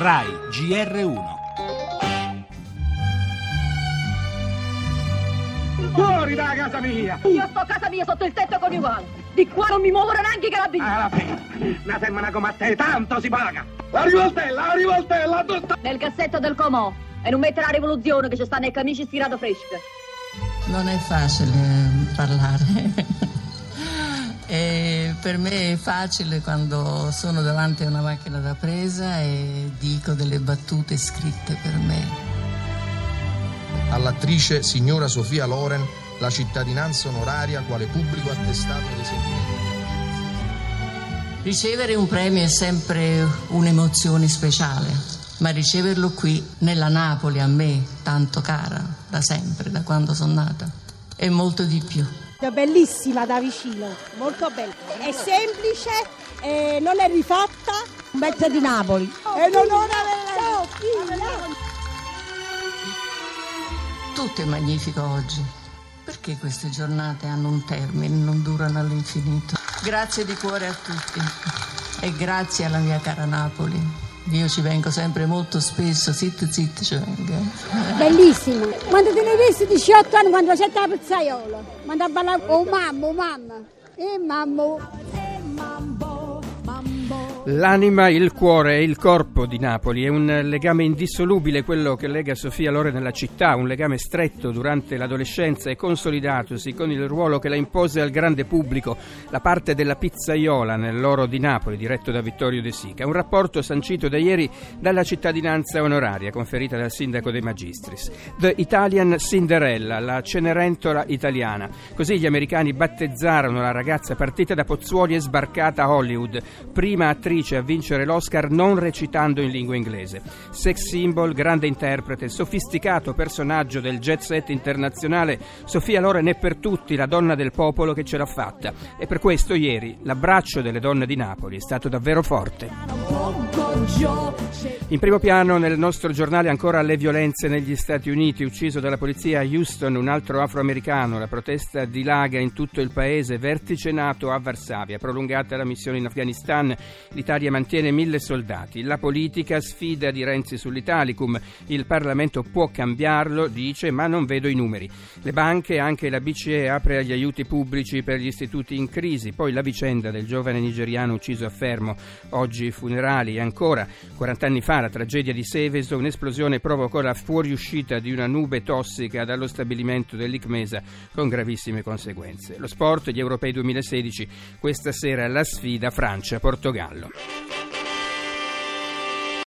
RAI GR1 Fuori da casa mia! Io sto a casa mia sotto il tetto coniugale. Di qua non mi muovono neanche i carabinieri. Alla fine, una semana come a te, tanto si paga! La rivoltella, la rivoltella, tutta! Nel cassetto del comò. E non mettere la rivoluzione che ci stanno i camici stirato fresco. Non è facile parlare. E per me è facile quando sono davanti a una macchina da presa e dico delle battute scritte per me. All'attrice signora Sofia Loren la cittadinanza onoraria quale pubblico attestato dei sentimenti. Ricevere un premio è sempre un'emozione speciale, ma riceverlo qui, nella Napoli, a me, tanto cara, da sempre, da quando sono nata, è molto di più. Bellissima da vicino, molto bella. È semplice, eh, non è rifatta. Un pezzo di Napoli. e non ho Tutto è magnifico oggi. Perché queste giornate hanno un termine, non durano all'infinito? Grazie di cuore a tutti e grazie alla mia cara Napoli. Io ci vengo sempre molto spesso, zitto zitto ci vengo. Bellissimo. Quando te ne avessi 18 anni, quando c'è la pizzaiola, quando a ballare, oh mamma, oh mamma, e mamma. L'anima, il cuore e il corpo di Napoli è un legame indissolubile quello che lega Sofia Loren alla città, un legame stretto durante l'adolescenza e consolidatosi con il ruolo che la impose al grande pubblico, la parte della pizzaiola nell'oro di Napoli diretto da Vittorio De Sica, un rapporto sancito da ieri dalla cittadinanza onoraria conferita dal sindaco dei Magistris. The Italian Cinderella, la Cenerentola italiana. Così gli americani battezzarono la ragazza partita da Pozzuoli e sbarcata a Hollywood, prima attrice a vincere l'Oscar non recitando in lingua inglese. Sex symbol, grande interprete, sofisticato personaggio del jet set internazionale, Sofia Loren è per tutti la donna del popolo che ce l'ha fatta. E per questo ieri l'abbraccio delle donne di Napoli è stato davvero forte. In primo piano nel nostro giornale ancora le violenze negli Stati Uniti, ucciso dalla polizia a Houston un altro afroamericano, la protesta dilaga in tutto il paese, vertice NATO a Varsavia, prolungata la missione in Afghanistan, l'Italia mantiene mille soldati, la politica sfida di Renzi sull'Italicum, il Parlamento può cambiarlo, dice, ma non vedo i numeri. Le banche, anche la BCE apre agli aiuti pubblici per gli istituti in crisi, poi la vicenda del giovane nigeriano ucciso a Fermo, oggi funerali ancora. 40 anni fa la tragedia di Seveso, un'esplosione provocò la fuoriuscita di una nube tossica dallo stabilimento dell'Icmesa con gravissime conseguenze. Lo sport, gli europei 2016, questa sera la sfida Francia-Portogallo. Yeah.